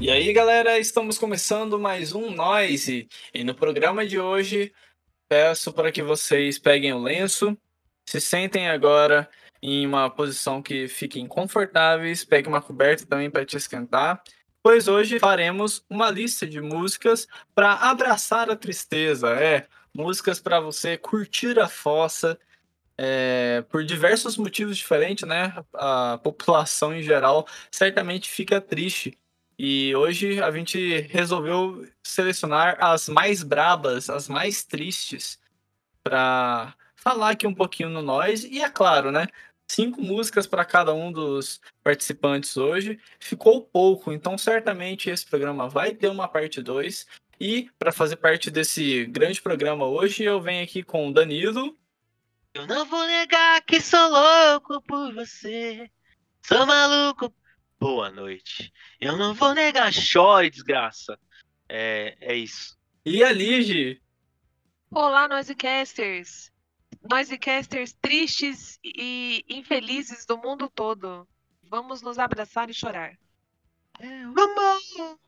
E aí, galera, estamos começando mais um Noise. E no programa de hoje, peço para que vocês peguem o lenço, se sentem agora em uma posição que fiquem confortáveis, peguem uma coberta também para te esquentar, pois hoje faremos uma lista de músicas para abraçar a tristeza. É, músicas para você curtir a fossa. É, por diversos motivos diferentes, né? A população em geral certamente fica triste e hoje a gente resolveu selecionar as mais brabas, as mais tristes, para falar aqui um pouquinho no Nós. E é claro, né? Cinco músicas para cada um dos participantes hoje. Ficou pouco, então certamente esse programa vai ter uma parte 2. E para fazer parte desse grande programa hoje, eu venho aqui com o Danilo. Eu não vou negar que sou louco por você. Sou maluco boa noite. Eu não vou negar, chore, desgraça. É, é isso. E a Lige? Olá, Noisecasters. Noisecasters tristes e infelizes do mundo todo. Vamos nos abraçar e chorar. É, vamos!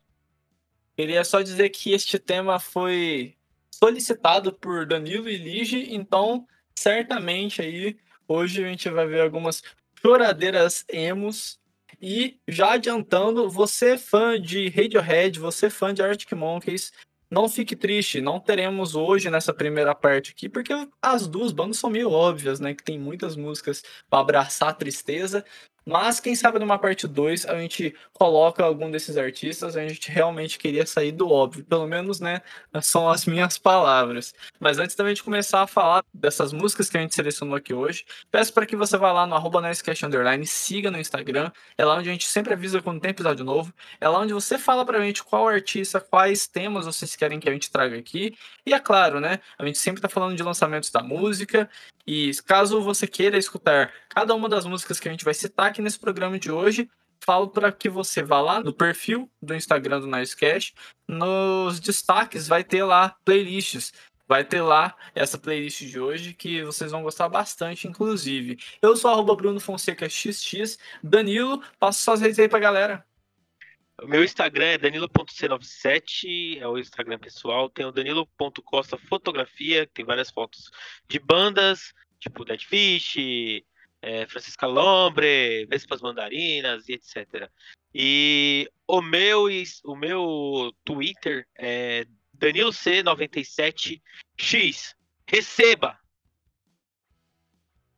Queria só dizer que este tema foi solicitado por Danilo e Lige, então certamente aí hoje a gente vai ver algumas choradeiras emos e já adiantando, você é fã de Radiohead, você é fã de Arctic Monkeys, não fique triste, não teremos hoje nessa primeira parte aqui, porque as duas bandas são meio óbvias, né? Que tem muitas músicas para abraçar a tristeza, mas quem sabe numa parte 2 a gente coloca algum desses artistas, a gente realmente queria sair do óbvio, pelo menos, né, são as minhas palavras. Mas antes da gente começar a falar dessas músicas que a gente selecionou aqui hoje, peço para que você vá lá no arroba Underline, siga no Instagram, é lá onde a gente sempre avisa quando tem episódio novo, é lá onde você fala pra gente qual artista, quais temas vocês querem que a gente traga aqui, e é claro, né, a gente sempre tá falando de lançamentos da música, e caso você queira escutar cada uma das músicas que a gente vai citar aqui nesse programa de hoje, falo para que você vá lá no perfil do Instagram do Nicecast, nos destaques vai ter lá playlists. Vai ter lá essa playlist de hoje que vocês vão gostar bastante, inclusive. Eu sou arroba Bruno Fonseca XX. Danilo, passa suas redes aí pra galera. O meu Instagram é danilo.c97, é o Instagram pessoal. Tem o danilo.costa fotografia, que tem várias fotos de bandas, tipo Dead Fish, é, Francisca Lombre, Vespas Mandarinas e etc. E o meu, o meu Twitter é DaniloC97X. Receba!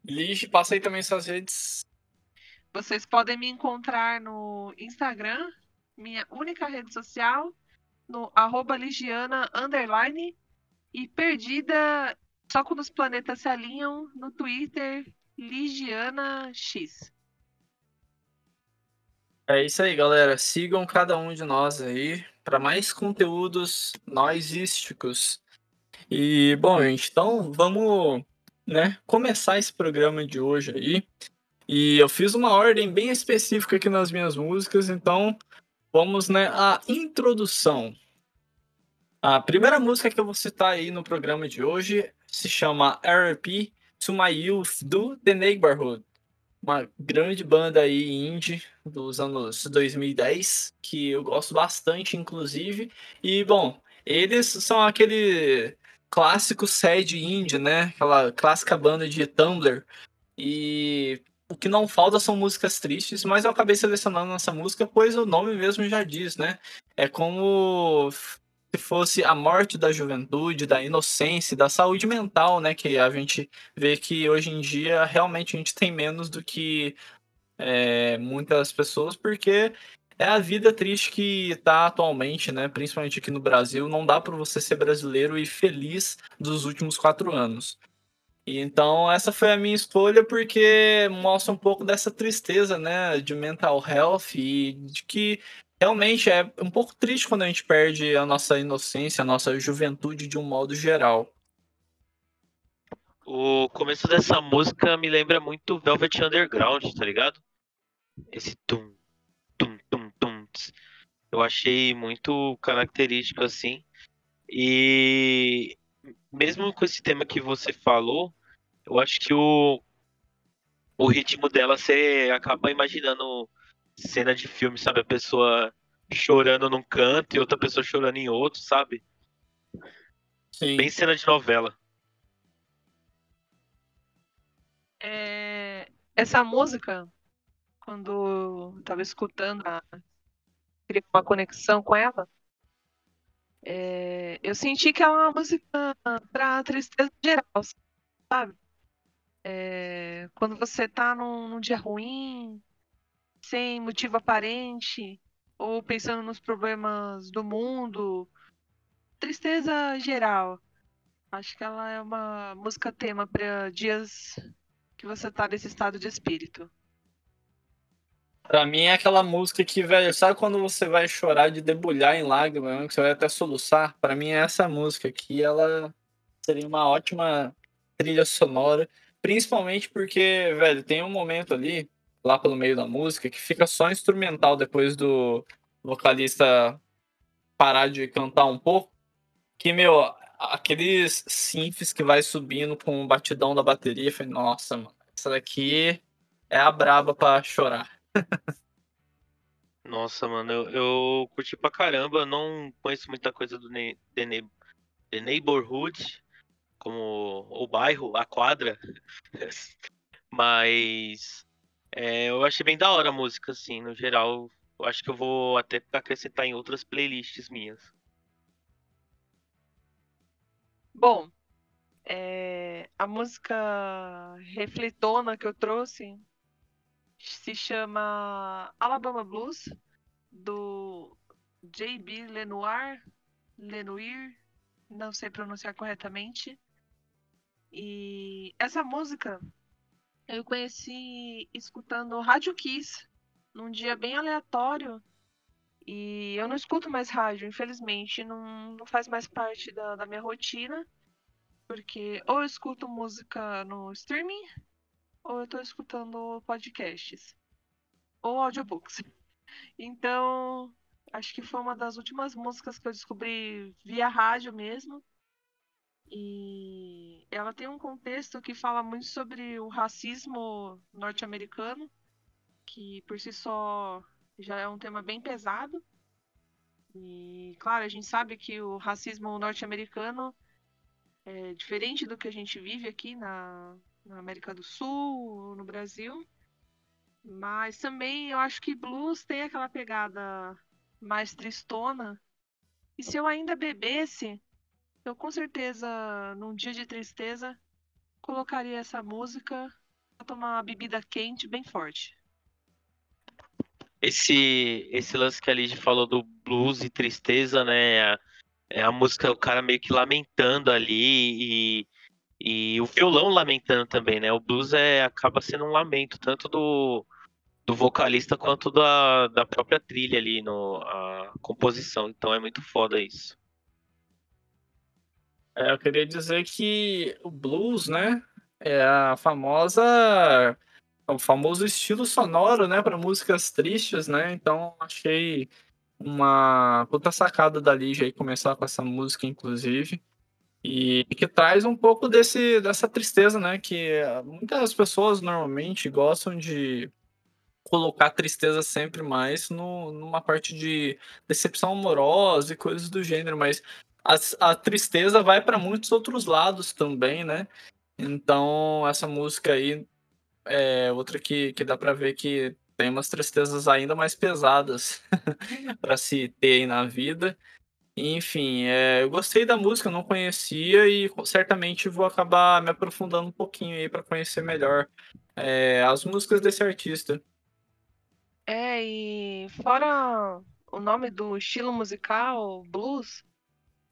Lixe, passa aí também suas redes. Vocês podem me encontrar no Instagram, minha única rede social, no arroba Ligiana underline e perdida só quando os planetas se alinham no Twitter Ligiana X. É isso aí, galera. Sigam cada um de nós aí para mais conteúdos noisísticos. E, bom, gente, então vamos né, começar esse programa de hoje aí. E eu fiz uma ordem bem específica aqui nas minhas músicas, então vamos né, à introdução. A primeira música que eu vou citar aí no programa de hoje se chama RP to My Youth do The Neighborhood. Uma grande banda aí indie dos anos 2010, que eu gosto bastante, inclusive. E, bom, eles são aquele clássico sad indie, né? Aquela clássica banda de Tumblr. E o que não falta são músicas tristes, mas eu acabei selecionando essa música, pois o nome mesmo já diz, né? É como se fosse a morte da juventude, da inocência, da saúde mental, né? Que a gente vê que hoje em dia realmente a gente tem menos do que é, muitas pessoas, porque é a vida triste que está atualmente, né? Principalmente aqui no Brasil, não dá para você ser brasileiro e feliz dos últimos quatro anos. Então essa foi a minha escolha porque mostra um pouco dessa tristeza, né, de mental health e de que realmente é um pouco triste quando a gente perde a nossa inocência, a nossa juventude de um modo geral. O começo dessa música me lembra muito Velvet Underground, tá ligado? Esse tum, tum, tum, tum. Eu achei muito característico assim. E mesmo com esse tema que você falou, eu acho que o, o ritmo dela você acaba imaginando cena de filme, sabe? A pessoa chorando num canto e outra pessoa chorando em outro, sabe? Sim. Bem cena de novela. É, essa música, quando eu tava escutando, a... queria uma conexão com ela, é, eu senti que é uma música pra tristeza geral, sabe? É, quando você tá num, num dia ruim, sem motivo aparente, ou pensando nos problemas do mundo, tristeza geral. Acho que ela é uma música tema para dias que você tá nesse estado de espírito. Pra mim é aquela música que, velho, sabe quando você vai chorar de debulhar em lágrimas, que você vai até soluçar? Pra mim é essa música aqui, ela seria uma ótima trilha sonora, principalmente porque, velho, tem um momento ali, lá pelo meio da música, que fica só instrumental depois do vocalista parar de cantar um pouco, que, meu, aqueles synths que vai subindo com o batidão da bateria, eu falei, nossa, mano, essa daqui é a braba pra chorar. Nossa, mano, eu, eu curti pra caramba. Não conheço muita coisa do The, ne The Neighborhood, como o bairro, a quadra. Mas é, eu achei bem da hora a música, assim, no geral. Eu acho que eu vou até acrescentar em outras playlists minhas. Bom, é, a música refletona que eu trouxe se chama Alabama Blues, do J.B. Lenoir, Lenoir, não sei pronunciar corretamente. E essa música eu conheci escutando Rádio Kiss, num dia bem aleatório. E eu não escuto mais rádio, infelizmente, não, não faz mais parte da, da minha rotina. Porque ou eu escuto música no streaming, ou eu tô escutando podcasts. Ou audiobooks. Então, acho que foi uma das últimas músicas que eu descobri via rádio mesmo. E ela tem um contexto que fala muito sobre o racismo norte-americano, que por si só já é um tema bem pesado. E, claro, a gente sabe que o racismo norte-americano é diferente do que a gente vive aqui na, na América do Sul, no Brasil. Mas também eu acho que blues tem aquela pegada mais tristona. E se eu ainda bebesse, eu com certeza, num dia de tristeza, colocaria essa música pra tomar uma bebida quente bem forte. Esse, esse lance que a Lidy falou do blues e tristeza, né? É a música, o cara meio que lamentando ali e, e o violão lamentando também, né? O blues é, acaba sendo um lamento, tanto do, do vocalista quanto da, da própria trilha ali, no, a composição. Então é muito foda isso. É, eu queria dizer que o blues, né, é a famosa o famoso estilo sonoro, né, para músicas tristes, né? Então achei uma puta sacada da Ligia aí começar com essa música, inclusive. E que traz um pouco desse, dessa tristeza, né? Que muitas pessoas normalmente gostam de colocar tristeza sempre mais no, numa parte de decepção amorosa e coisas do gênero, mas a, a tristeza vai para muitos outros lados também, né? Então, essa música aí é outra que, que dá para ver que tem umas tristezas ainda mais pesadas para se ter aí na vida. Enfim, é, eu gostei da música, não conhecia e certamente vou acabar me aprofundando um pouquinho aí para conhecer melhor é, as músicas desse artista. É, e fora o nome do estilo musical, blues,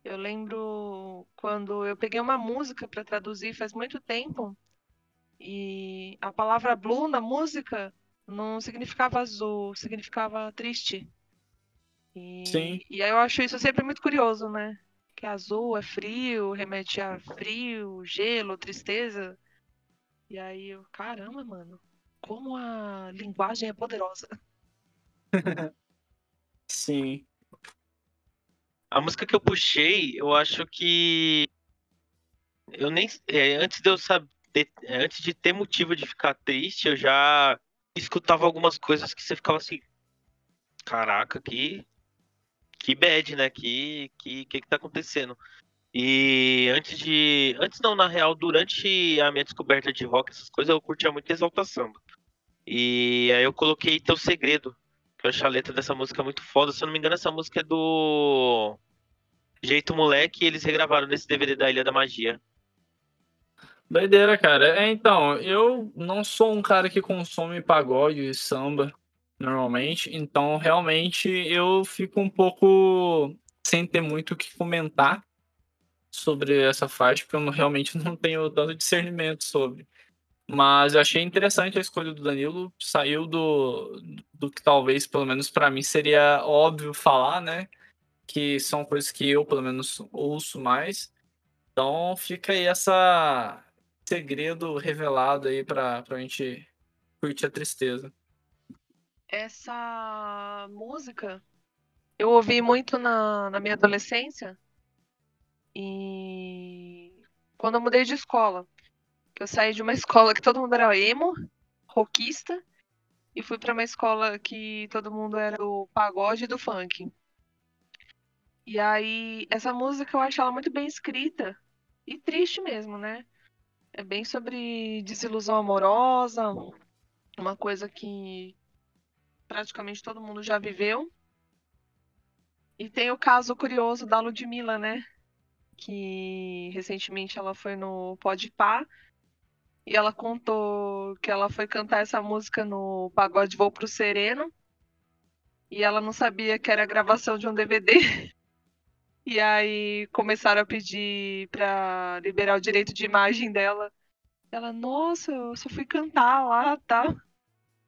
eu lembro quando eu peguei uma música para traduzir faz muito tempo e a palavra blue na música não significava azul, significava triste. E, Sim. e aí eu acho isso sempre muito curioso, né? Que azul é frio, remete a frio, gelo, tristeza. E aí eu, caramba, mano, como a linguagem é poderosa. Sim. A música que eu puxei, eu acho que eu nem é, antes de eu saber, antes de ter motivo de ficar triste, eu já escutava algumas coisas que você ficava assim, caraca, que que bad, né? Que, que, que que tá acontecendo? E antes de. Antes não, na real, durante a minha descoberta de rock, essas coisas, eu curtia muito Exalta Samba. E aí eu coloquei Teu Segredo, que eu achei a letra dessa música muito foda. Se eu não me engano, essa música é do Jeito Moleque e eles regravaram nesse DVD da Ilha da Magia. Doideira, cara. É, então, eu não sou um cara que consome pagode e samba normalmente, então realmente eu fico um pouco sem ter muito o que comentar sobre essa faixa, porque eu não, realmente não tenho tanto discernimento sobre. Mas eu achei interessante a escolha do Danilo, saiu do, do que talvez, pelo menos para mim, seria óbvio falar, né? Que são coisas que eu, pelo menos, ouço mais. Então fica aí essa segredo revelado aí pra, pra gente curtir a tristeza. Essa música eu ouvi muito na, na minha adolescência e quando eu mudei de escola, eu saí de uma escola que todo mundo era emo, rockista, e fui para uma escola que todo mundo era do pagode e do funk. E aí, essa música eu acho ela muito bem escrita e triste mesmo, né? É bem sobre desilusão amorosa, uma coisa que praticamente todo mundo já viveu. E tem o caso curioso da Ludmilla, né? Que recentemente ela foi no Podpah e ela contou que ela foi cantar essa música no Pagode Voo pro Sereno e ela não sabia que era a gravação de um DVD. E aí começaram a pedir para liberar o direito de imagem dela. Ela, nossa, eu só fui cantar lá, tá?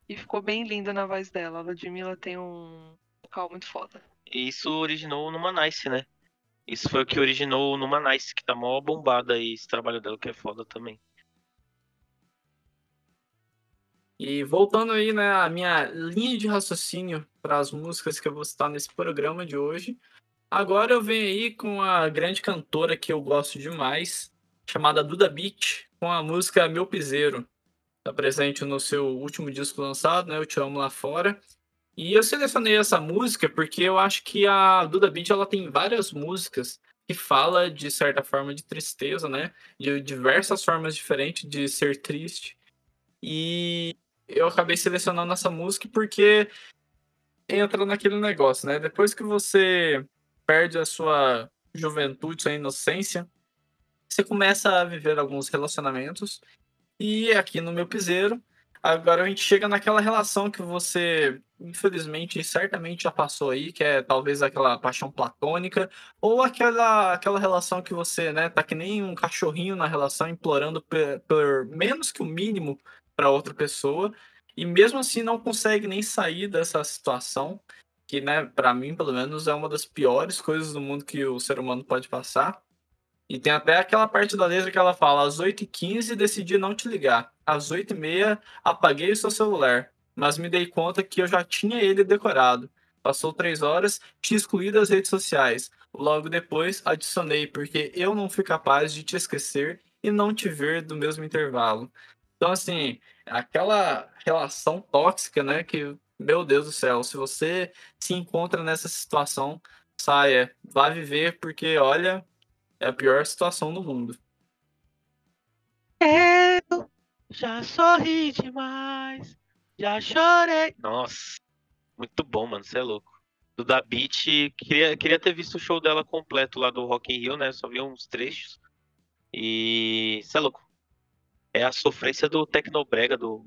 E ficou bem linda na voz dela. A Ludmilla tem um vocal muito foda. E isso originou no Manice, né? Isso foi o que originou no Manice, que tá mó bombada aí esse trabalho dela, que é foda também. E voltando aí, né, a minha linha de raciocínio para as músicas que eu vou citar nesse programa de hoje. Agora eu venho aí com a grande cantora que eu gosto demais, chamada Duda Beat, com a música Meu Piseiro. Está presente no seu último disco lançado, né? Eu Te Amo Lá Fora. E eu selecionei essa música porque eu acho que a Duda Beat ela tem várias músicas que fala de certa forma de tristeza, né? De diversas formas diferentes de ser triste. E eu acabei selecionando essa música porque entra naquele negócio, né? Depois que você perde a sua juventude, sua inocência, você começa a viver alguns relacionamentos. E aqui no meu piseiro, agora a gente chega naquela relação que você, infelizmente, certamente já passou aí, que é talvez aquela paixão platônica, ou aquela, aquela relação que você, né, tá que nem um cachorrinho na relação, implorando por, por menos que o mínimo para outra pessoa, e mesmo assim não consegue nem sair dessa situação que, né, para mim, pelo menos, é uma das piores coisas do mundo que o ser humano pode passar. E tem até aquela parte da letra que ela fala: às 8h15 decidi não te ligar, às 8h30 apaguei o seu celular, mas me dei conta que eu já tinha ele decorado. Passou três horas, te excluí das redes sociais. Logo depois, adicionei, porque eu não fui capaz de te esquecer e não te ver do mesmo intervalo. Então, assim, aquela relação tóxica, né, que meu Deus do céu, se você se encontra nessa situação, saia, vá viver, porque olha, é a pior situação do mundo. Eu já sorri demais, já chorei. Nossa, muito bom, mano, você é louco. Do Da Beat, queria, queria ter visto o show dela completo lá do Rock in Rio, né? Só vi uns trechos. E você é louco. É a sofrência do Tecnobrega, do,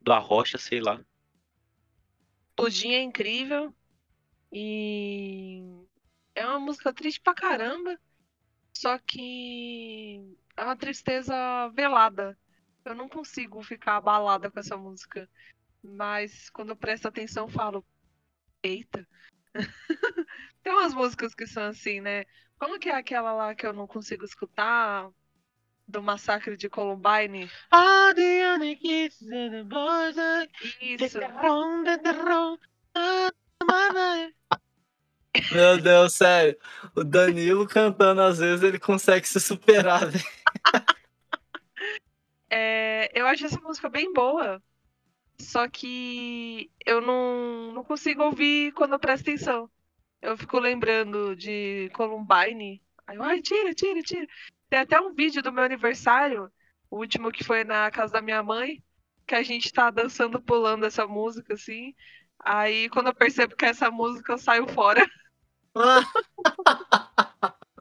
do Arrocha, sei lá. Tudinho é incrível. E é uma música triste pra caramba. Só que é uma tristeza velada. Eu não consigo ficar abalada com essa música. Mas quando eu presto atenção, eu falo: Eita. Tem umas músicas que são assim, né? Como que é aquela lá que eu não consigo escutar? Do massacre de Columbine? Isso. Meu Deus, sério. O Danilo cantando, às vezes, ele consegue se superar, velho. É, eu acho essa música bem boa. Só que eu não, não consigo ouvir quando eu presto atenção. eu fico lembrando de Columbine. Aí ai, tira, tira, tira. Tem até um vídeo do meu aniversário, o último que foi na casa da minha mãe, que a gente tá dançando, pulando essa música, assim. Aí quando eu percebo que é essa música, eu saio fora.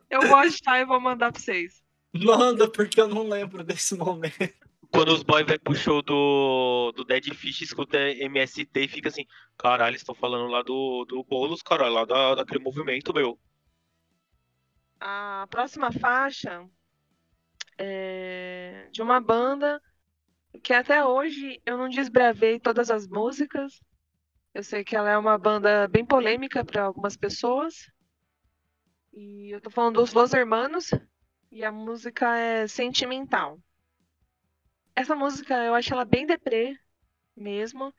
eu vou achar e vou mandar pra vocês. Manda, porque eu não lembro desse momento. Quando os boys vai pro show do, do Dead Fish, escuta MST e fica assim, caralho, eles estão falando lá do, do Boulos, caralho, lá da, daquele movimento, meu. A próxima faixa é de uma banda que até hoje eu não desbravei todas as músicas. Eu sei que ela é uma banda bem polêmica para algumas pessoas. E eu tô falando dos Los Hermanos e a música é Sentimental. Essa música eu acho ela bem deprê mesmo.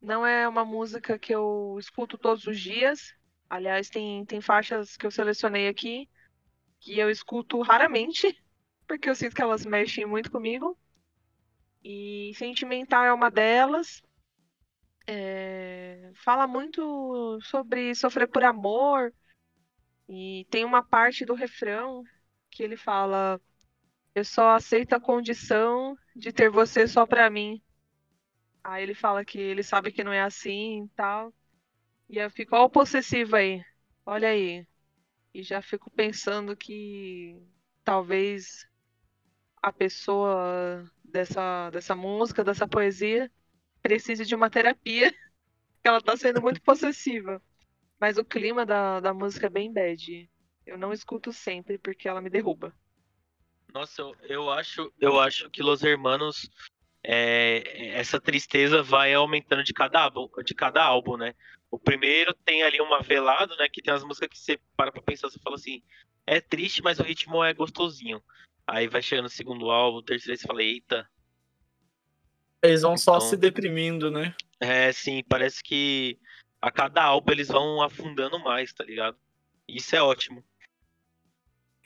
Não é uma música que eu escuto todos os dias. Aliás, tem, tem faixas que eu selecionei aqui que eu escuto raramente, porque eu sinto que elas mexem muito comigo. E Sentimental é uma delas. É... Fala muito sobre sofrer por amor. E tem uma parte do refrão que ele fala: Eu só aceito a condição de ter você só pra mim. Aí ele fala que ele sabe que não é assim e tal. E eu fico, ó, possessivo aí. Olha aí. E já fico pensando que talvez a pessoa dessa, dessa música, dessa poesia, precise de uma terapia. Que ela tá sendo muito possessiva. Mas o clima da, da música é bem bad. Eu não escuto sempre porque ela me derruba. Nossa, eu, eu acho, eu acho que Los Hermanos é, essa tristeza vai aumentando de cada álbum, de cada álbum, né? O primeiro tem ali uma velado, né? Que tem as músicas que você para pra pensar, você fala assim, é triste, mas o ritmo é gostosinho. Aí vai chegando o segundo álbum, o terceiro, você fala, eita. Eles vão então, só se deprimindo, né? É, sim, parece que a cada álbum eles vão afundando mais, tá ligado? Isso é ótimo.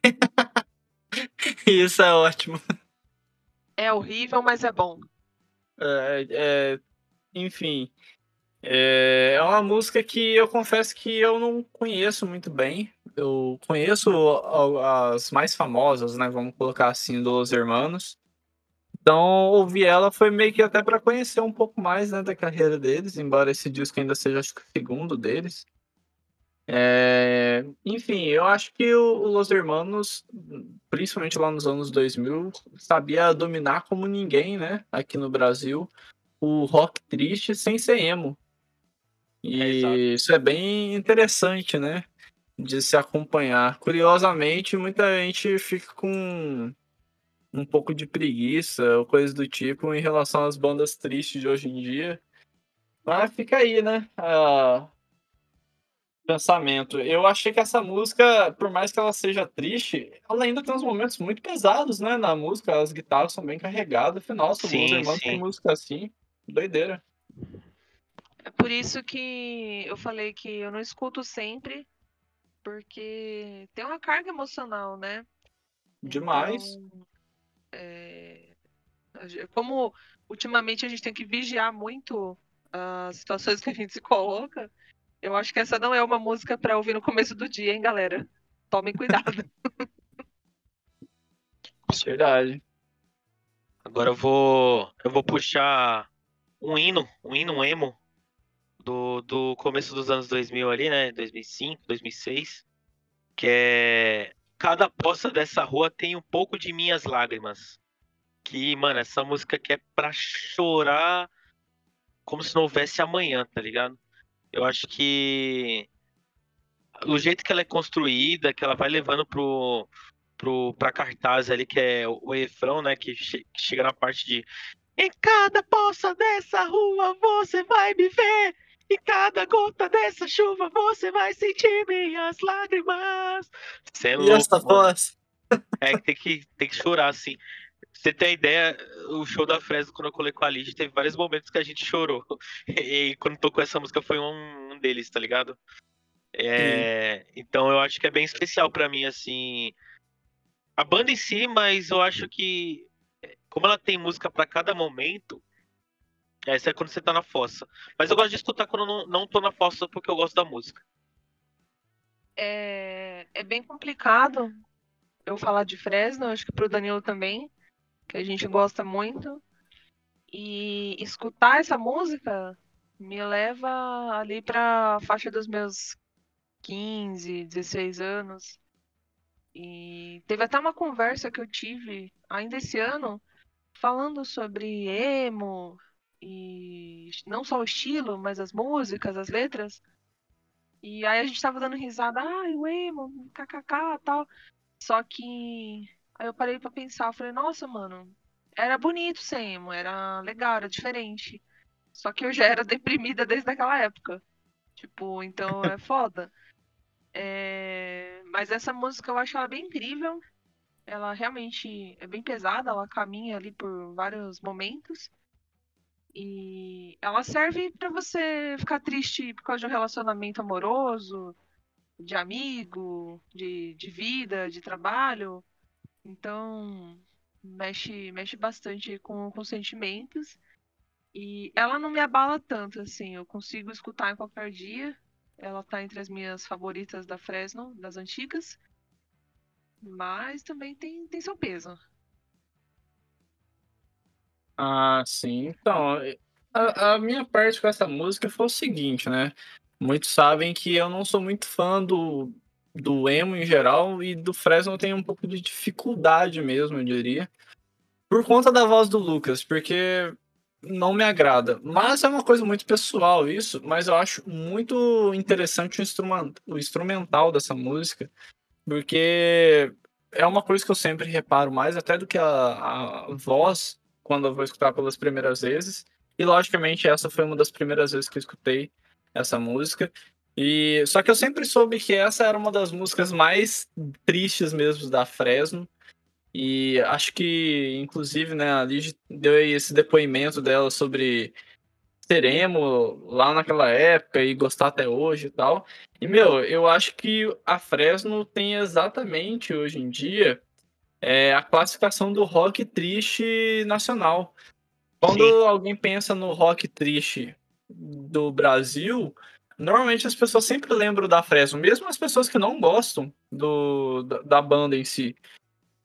Isso é ótimo. É horrível, mas é bom. É, é, enfim, é, é uma música que eu confesso que eu não conheço muito bem. Eu conheço as mais famosas, né? Vamos colocar assim, dos Hermanos. Então, ouvir ela foi meio que até para conhecer um pouco mais né, da carreira deles, embora esse disco ainda seja, acho que, o segundo deles. É, enfim, eu acho que o, Los Hermanos, principalmente lá nos anos 2000, sabia dominar como ninguém, né? Aqui no Brasil, o rock triste sem ser emo. E é, isso é bem interessante, né? De se acompanhar. Curiosamente, muita gente fica com um pouco de preguiça ou coisa do tipo em relação às bandas tristes de hoje em dia. Mas fica aí, né? Ah, pensamento. Eu achei que essa música, por mais que ela seja triste, ela ainda tem uns momentos muito pesados, né? Na música, as guitarras são bem carregadas. Afinal, nossa, sim, os irmãos tem música assim, doideira. É por isso que eu falei que eu não escuto sempre, porque tem uma carga emocional, né? Demais. Então, é... Como ultimamente a gente tem que vigiar muito as situações que a gente se coloca, eu acho que essa não é uma música para ouvir no começo do dia, hein, galera? Tomem cuidado. Verdade. Agora eu vou eu vou puxar um hino, um hino emo do, do começo dos anos 2000 ali, né? 2005, 2006, que é cada poça dessa rua tem um pouco de minhas lágrimas. Que, mano, essa música aqui é pra chorar como se não houvesse amanhã, tá ligado? Eu acho que o jeito que ela é construída, que ela vai levando pro, pro, pra cartaz ali, que é o refrão, né? Que, che que chega na parte de Em cada poça dessa rua você vai me ver. Em cada gota dessa chuva você vai sentir minhas lágrimas. Você é louco, e essa voz? É que tem que, tem que chorar, assim. Você tem ideia, o show da Fresno, quando eu colei com a Ligia, teve vários momentos que a gente chorou. E quando tocou essa música foi um, um deles, tá ligado? É, então eu acho que é bem especial para mim, assim. A banda em si, mas eu acho que, como ela tem música para cada momento, essa é quando você tá na fossa. Mas eu gosto de escutar quando não, não tô na fossa porque eu gosto da música. é, é bem complicado eu falar de Fresno, acho que pro Danilo também, que a gente gosta muito. E escutar essa música me leva ali pra faixa dos meus 15, 16 anos. E teve até uma conversa que eu tive ainda esse ano falando sobre emo e não só o estilo, mas as músicas, as letras. E aí a gente tava dando risada, ai, o emo, kkk, tal. Só que aí eu parei para pensar, eu falei, nossa, mano, era bonito ser emo, era legal, era diferente. Só que eu já era deprimida desde aquela época. Tipo, então é foda. É... Mas essa música eu acho ela bem incrível. Ela realmente é bem pesada, ela caminha ali por vários momentos. E ela serve para você ficar triste por causa de um relacionamento amoroso, de amigo, de, de vida, de trabalho. Então, mexe, mexe bastante com, com sentimentos. E ela não me abala tanto, assim. Eu consigo escutar em qualquer dia. Ela tá entre as minhas favoritas da Fresno, das antigas. Mas também tem, tem seu peso. Ah, sim. Então, a, a minha parte com essa música foi o seguinte, né? Muitos sabem que eu não sou muito fã do, do emo em geral e do Fresno tenho um pouco de dificuldade mesmo, eu diria. Por conta da voz do Lucas, porque não me agrada. Mas é uma coisa muito pessoal isso, mas eu acho muito interessante o, instrument, o instrumental dessa música, porque é uma coisa que eu sempre reparo mais, até do que a, a voz, quando eu vou escutar pelas primeiras vezes. E logicamente essa foi uma das primeiras vezes que eu escutei essa música. E só que eu sempre soube que essa era uma das músicas mais tristes mesmo da Fresno. E acho que, inclusive, né, a Ligia deu esse depoimento dela sobre ser emo lá naquela época e gostar até hoje e tal. E, meu, eu acho que a Fresno tem exatamente hoje em dia é, a classificação do rock triste nacional. Quando Sim. alguém pensa no rock triste do Brasil, normalmente as pessoas sempre lembram da Fresno, mesmo as pessoas que não gostam do, da, da banda em si.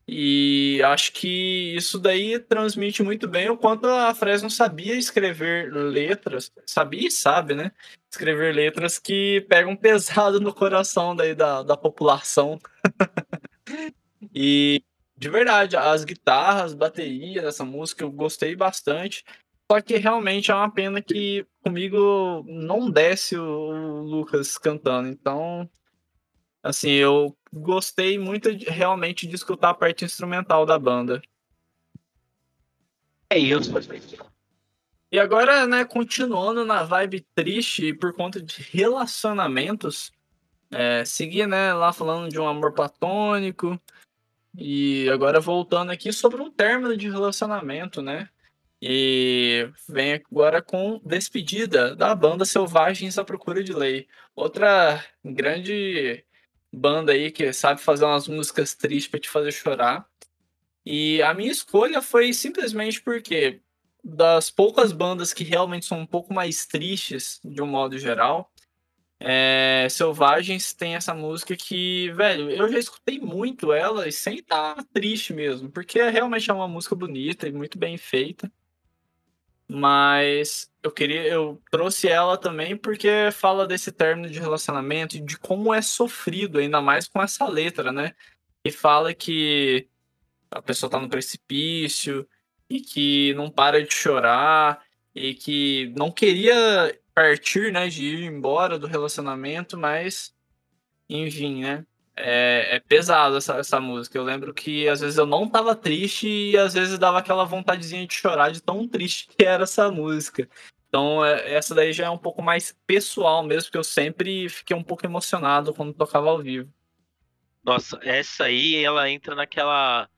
E acho que isso daí transmite muito bem o quanto a Fresno sabia escrever letras, sabia e sabe, né? Escrever letras que pegam pesado no coração daí da, da população. e de verdade, as guitarras, bateria dessa música eu gostei bastante. Só que realmente é uma pena que comigo não desce o Lucas cantando. Então, assim, eu gostei muito de, realmente de escutar a parte instrumental da banda. É isso. E agora, né, continuando na vibe triste por conta de relacionamentos, é, seguir, né, lá falando de um amor platônico, e agora voltando aqui sobre um término de relacionamento, né? E vem agora com Despedida da banda Selvagens à Procura de Lei. Outra grande banda aí que sabe fazer umas músicas tristes para te fazer chorar. E a minha escolha foi simplesmente porque das poucas bandas que realmente são um pouco mais tristes, de um modo geral, é, Selvagens tem essa música que, velho, eu já escutei muito ela e sem estar tá triste mesmo, porque realmente é uma música bonita e muito bem feita. Mas eu queria, eu trouxe ela também porque fala desse término de relacionamento e de como é sofrido, ainda mais com essa letra, né? E fala que a pessoa tá no precipício e que não para de chorar e que não queria partir, né, de ir embora do relacionamento, mas enfim, né? É, é, pesado essa, essa música. Eu lembro que às vezes eu não tava triste e às vezes dava aquela vontadezinha de chorar de tão triste que era essa música. Então, é, essa daí já é um pouco mais pessoal mesmo, porque eu sempre fiquei um pouco emocionado quando tocava ao vivo. Nossa, essa aí, ela entra naquela.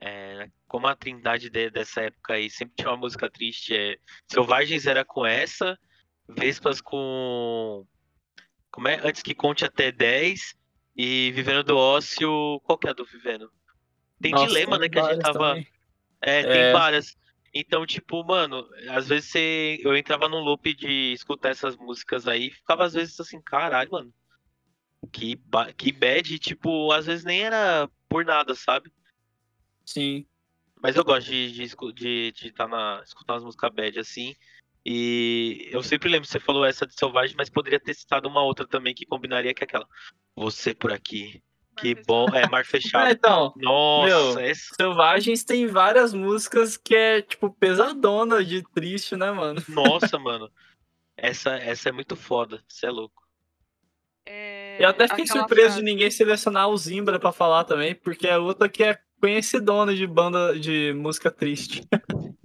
É, como a trindade de, dessa época aí sempre tinha uma música triste. É, Selvagens era com essa, Vespas com. Como é? Antes que conte até 10 e Vivendo do Ócio, qual que é a do Vivendo? Tem Nossa, dilema, tem né? Que a gente tava. É, tem é... várias. Então, tipo, mano, às vezes você... eu entrava num loop de escutar essas músicas aí, ficava às vezes assim, caralho, mano. Que, ba- que bad, tipo, às vezes nem era por nada, sabe? Sim. Mas eu gosto de de, de, de tá na, escutar umas músicas bad assim. E eu sempre lembro, você falou essa de Selvagem, mas poderia ter citado uma outra também que combinaria, que é aquela. Você por aqui. Que Mar bom. É, Mar Ah, Fechado. então, Nossa, Meu. Selvagens tem várias músicas que é, tipo, pesadona de triste, né, mano? Nossa, mano. Essa, essa é muito foda. Você é louco. É, Eu até fiquei aquela surpreso frase- de ninguém selecionar o Zimbra pra falar também, porque é outra que é conhecidona de banda de música triste.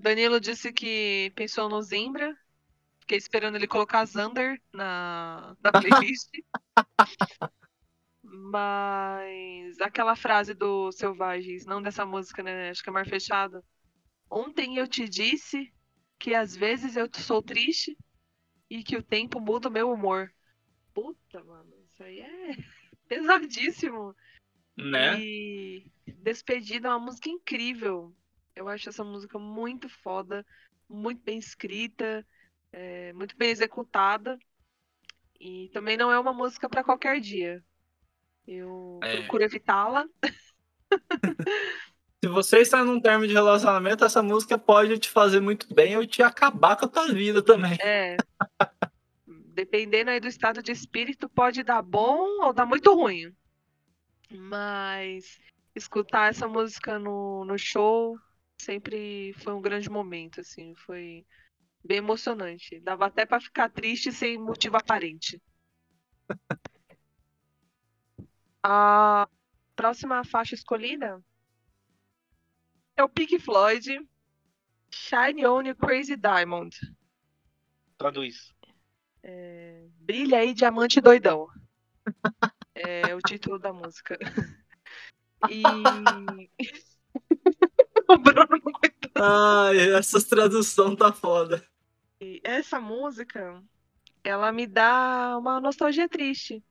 Danilo disse que pensou no Zimbra. Fiquei esperando ele colocar Zander na, na playlist. Mas aquela frase do Selvagens, não dessa música, né? Acho que é Mar Fechado. Ontem eu te disse que às vezes eu sou triste e que o tempo muda o meu humor. Puta, mano, isso aí é pesadíssimo. Né? E Despedida é uma música incrível. Eu acho essa música muito foda, muito bem escrita, é, muito bem executada. E também não é uma música para qualquer dia. Eu É. procuro evitá-la. Se você está num termo de relacionamento, essa música pode te fazer muito bem ou te acabar com a tua vida também. É. Dependendo aí do estado de espírito, pode dar bom ou dar muito ruim. Mas escutar essa música no, no show sempre foi um grande momento, assim, foi bem emocionante. Dava até pra ficar triste sem motivo aparente. A próxima faixa escolhida é o Pink Floyd Shine On You Crazy Diamond. Traduz. Brilha aí, diamante doidão. É o título da música. E. o Bruno não aguentou. Ai, essa tradução tá foda. E Essa música, ela me dá uma nostalgia triste.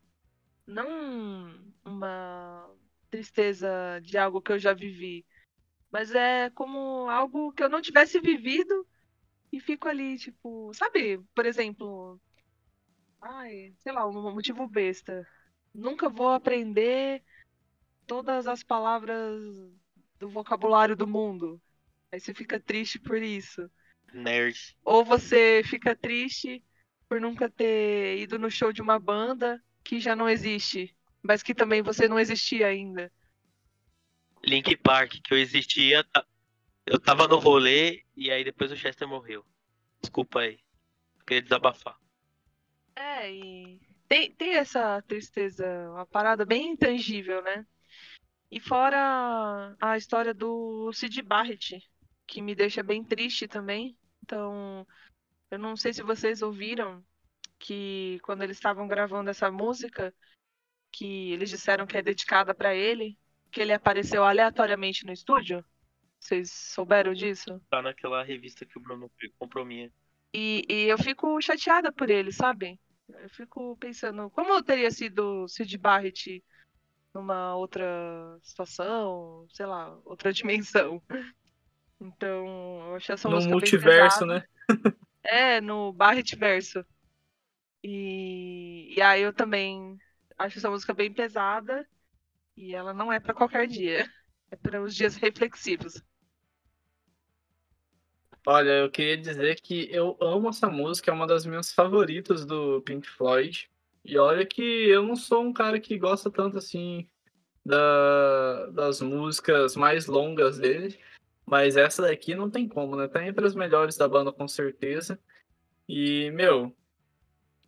Não uma tristeza de algo que eu já vivi. Mas é como algo que eu não tivesse vivido e fico ali, tipo, sabe, por exemplo, ai, sei lá, um motivo besta. Nunca vou aprender todas as palavras do vocabulário do mundo. Aí você fica triste por isso. Nerd. Ou você fica triste por nunca ter ido no show de uma banda que já não existe, mas que também você não existia ainda. Link Park, que eu existia. Eu tava no rolê e aí depois o Chester morreu. Desculpa aí. Eu queria desabafar. É, e tem, tem essa tristeza, uma parada bem intangível, né? E fora a história do Sid Barrett, que me deixa bem triste também. Então, eu não sei se vocês ouviram que quando eles estavam gravando essa música, que eles disseram que é dedicada pra ele, que ele apareceu aleatoriamente no estúdio. Vocês souberam disso? Tá naquela revista que o Bruno comprou minha. E, e eu fico chateada por ele, sabe? Eu fico pensando, como teria sido Sid Barrett numa outra situação, sei lá, outra dimensão. Então, eu achei essa No música bem multiverso, né? É, no Barrett verso. E, e aí eu também acho essa música bem pesada e ela não é pra qualquer dia. É para os dias reflexivos. Olha, eu queria dizer que eu amo essa música, é uma das minhas favoritas do Pink Floyd. E olha que eu não sou um cara que gosta tanto assim da, das músicas mais longas dele, mas essa daqui não tem como, né? Tá entre as melhores da banda com certeza. E, meu,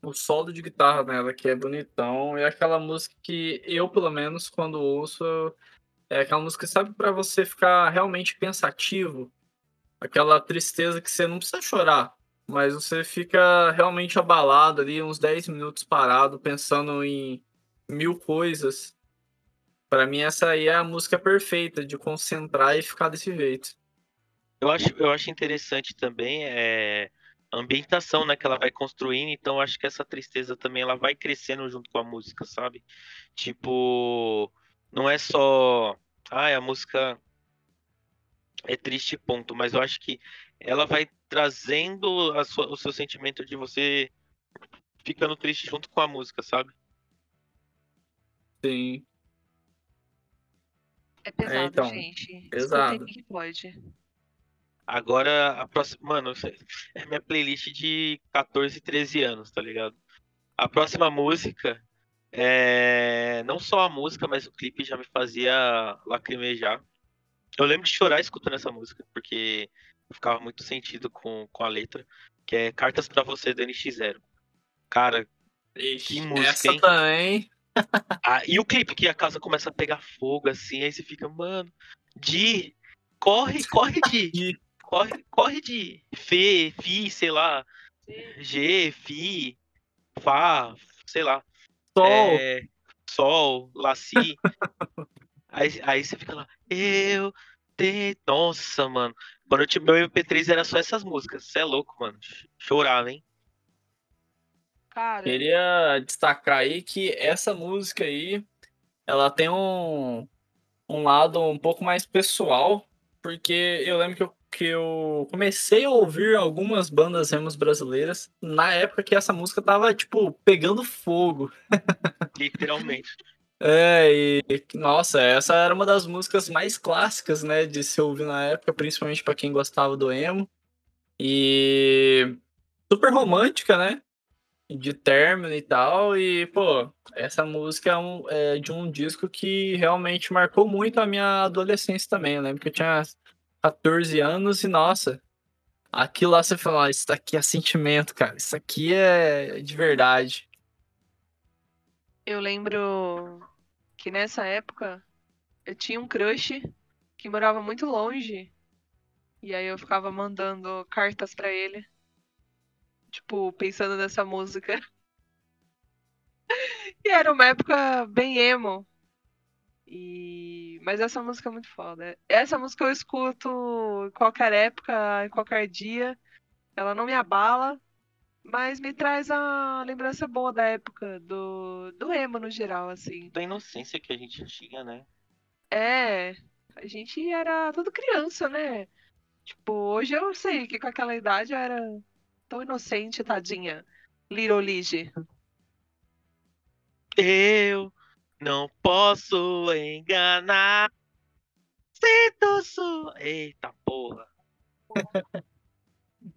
o solo de guitarra dela que é bonitão, é aquela música que eu, pelo menos, quando ouço, é aquela música, sabe, pra você ficar realmente pensativo aquela tristeza que você não precisa chorar, mas você fica realmente abalado ali, uns 10 minutos parado, pensando em mil coisas. Pra mim, essa aí é a música perfeita de concentrar e ficar desse jeito. Eu acho, eu acho interessante também é, a ambientação né, que ela vai construindo, então acho que essa tristeza também ela vai crescendo junto com a música, sabe? Tipo, não é só. Ai, a música é triste, ponto, mas eu acho que ela vai trazendo a sua- o seu sentimento de você ficando triste junto com a música, sabe? Sim. É pesado, então, gente. pesado. Escutem pode. Agora, a próxima. Mano, é minha playlist de 14, 13 anos, tá ligado? A próxima música é. Não só a música, mas o clipe já me fazia lacrimejar. Eu lembro de chorar escutando essa música, porque ficava muito sentido com, com a letra, que é Cartas pra Você do NX0. Cara, Ixi, Que música, essa hein? também. Ah, e o clipe que a casa começa a pegar fogo, assim, aí você fica, mano, Di, corre, corre, Di, corre, corre, Di, Fê, Fi, sei lá, G, Fi, Fá, sei lá, Sol. é, Sol, Laci, aí, aí você fica lá, eu te... Nossa, mano, quando eu tinha meu MP3 era só essas músicas, você é louco, mano, chorava, hein? Cara, Queria destacar aí que essa música aí, ela tem um, um lado um pouco mais pessoal, porque eu lembro que eu, que eu comecei a ouvir algumas bandas remos brasileiras na época que essa música tava, tipo, pegando fogo. Literalmente. É, e nossa, essa era uma das músicas mais clássicas, né, de se ouvir na época, principalmente pra quem gostava do emo. E super romântica, né? De término e tal. E, pô, essa música é, um- é de um disco que realmente marcou muito a minha adolescência também. Eu lembro que eu tinha 14 anos e, nossa, aquilo lá você fala, "Ah, isso daqui é sentimento, cara. Isso aqui é de verdade. eu lembro que nessa época eu tinha um crush que morava muito longe. E aí eu ficava mandando cartas pra ele. Tipo, pensando nessa música. E era uma época bem emo. E... Mas essa música é muito foda. Essa música eu escuto em qualquer época, em qualquer dia. Ela não me abala, mas me traz a lembrança boa da época, do, do emo no geral, assim. Da inocência que a gente tinha, né? É, a gente era tudo criança, né? Tipo, hoje eu sei que com aquela idade eu era tão inocente, tadinha. Little Lige. Eu não posso enganar. Sinto sua. Eita porra.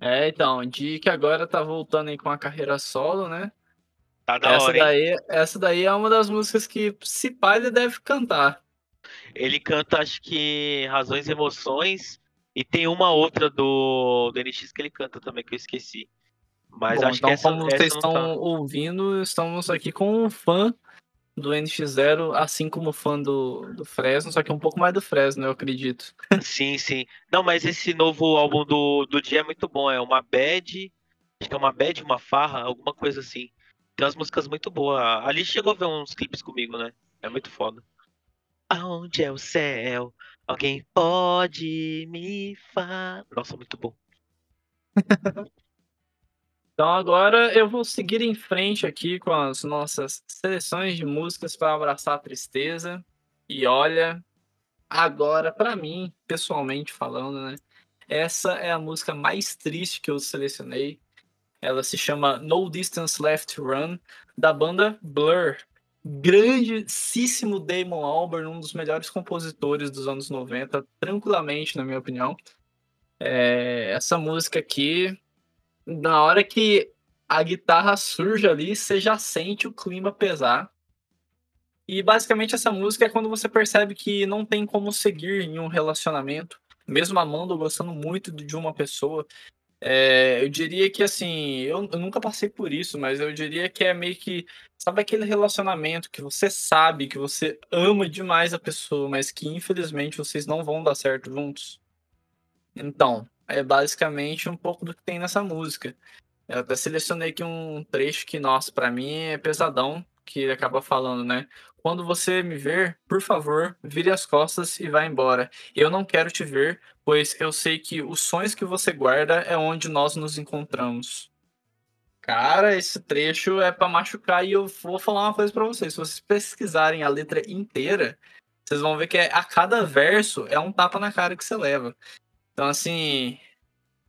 É, então, Di que agora tá voltando aí com a carreira solo, né? Tá da essa, hora, hein? daí, essa daí é uma das músicas que, se pá, ele deve cantar. Ele canta, acho que Razões e Emoções. E tem uma outra do, do NX que ele canta também, que eu esqueci. Mas Bom, acho então, que essa, como essa vocês estão tá. ouvindo, estamos aqui com um fã do NX0, assim como fã do, do Fresno, só que um pouco mais do Fresno, eu acredito. Sim, sim. Não, mas esse novo álbum do, do Dia é muito bom. É uma bad. Acho que é uma bad, uma farra, alguma coisa assim. Tem umas músicas muito boas. Ali chegou a ver uns clipes comigo, né? É muito foda. Aonde é o céu? Alguém pode me falar. Nossa, muito bom. Então agora eu vou seguir em frente aqui com as nossas seleções de músicas para abraçar a tristeza. E olha, agora para mim, pessoalmente falando, né? Essa é a música mais triste que eu selecionei. Ela se chama No Distance Left Run, da banda Blur. Grandíssimo Damon Albarn, um dos melhores compositores dos anos 90, tranquilamente, na minha opinião. É, essa música aqui, na hora que a guitarra surge ali, você já sente o clima pesar. E basicamente essa música é quando você percebe que não tem como seguir em um relacionamento, mesmo amando ou gostando muito de uma pessoa. É, eu diria que assim, eu, eu nunca passei por isso, mas eu diria que é meio que, sabe aquele relacionamento que você sabe que você ama demais a pessoa, mas que infelizmente vocês não vão dar certo juntos? Então, é basicamente um pouco do que tem nessa música. Eu até selecionei aqui um trecho que, nossa, pra mim é pesadão, que ele acaba falando, né? Quando você me ver, por favor, vire as costas e vá embora. Eu não quero te ver, pois eu sei que os sonhos que você guarda é onde nós nos encontramos. Cara, esse trecho é pra machucar e eu vou falar uma coisa pra vocês. Se vocês pesquisarem a letra inteira, vocês vão ver que é- a cada verso é um tapa na cara que você leva. Então, assim,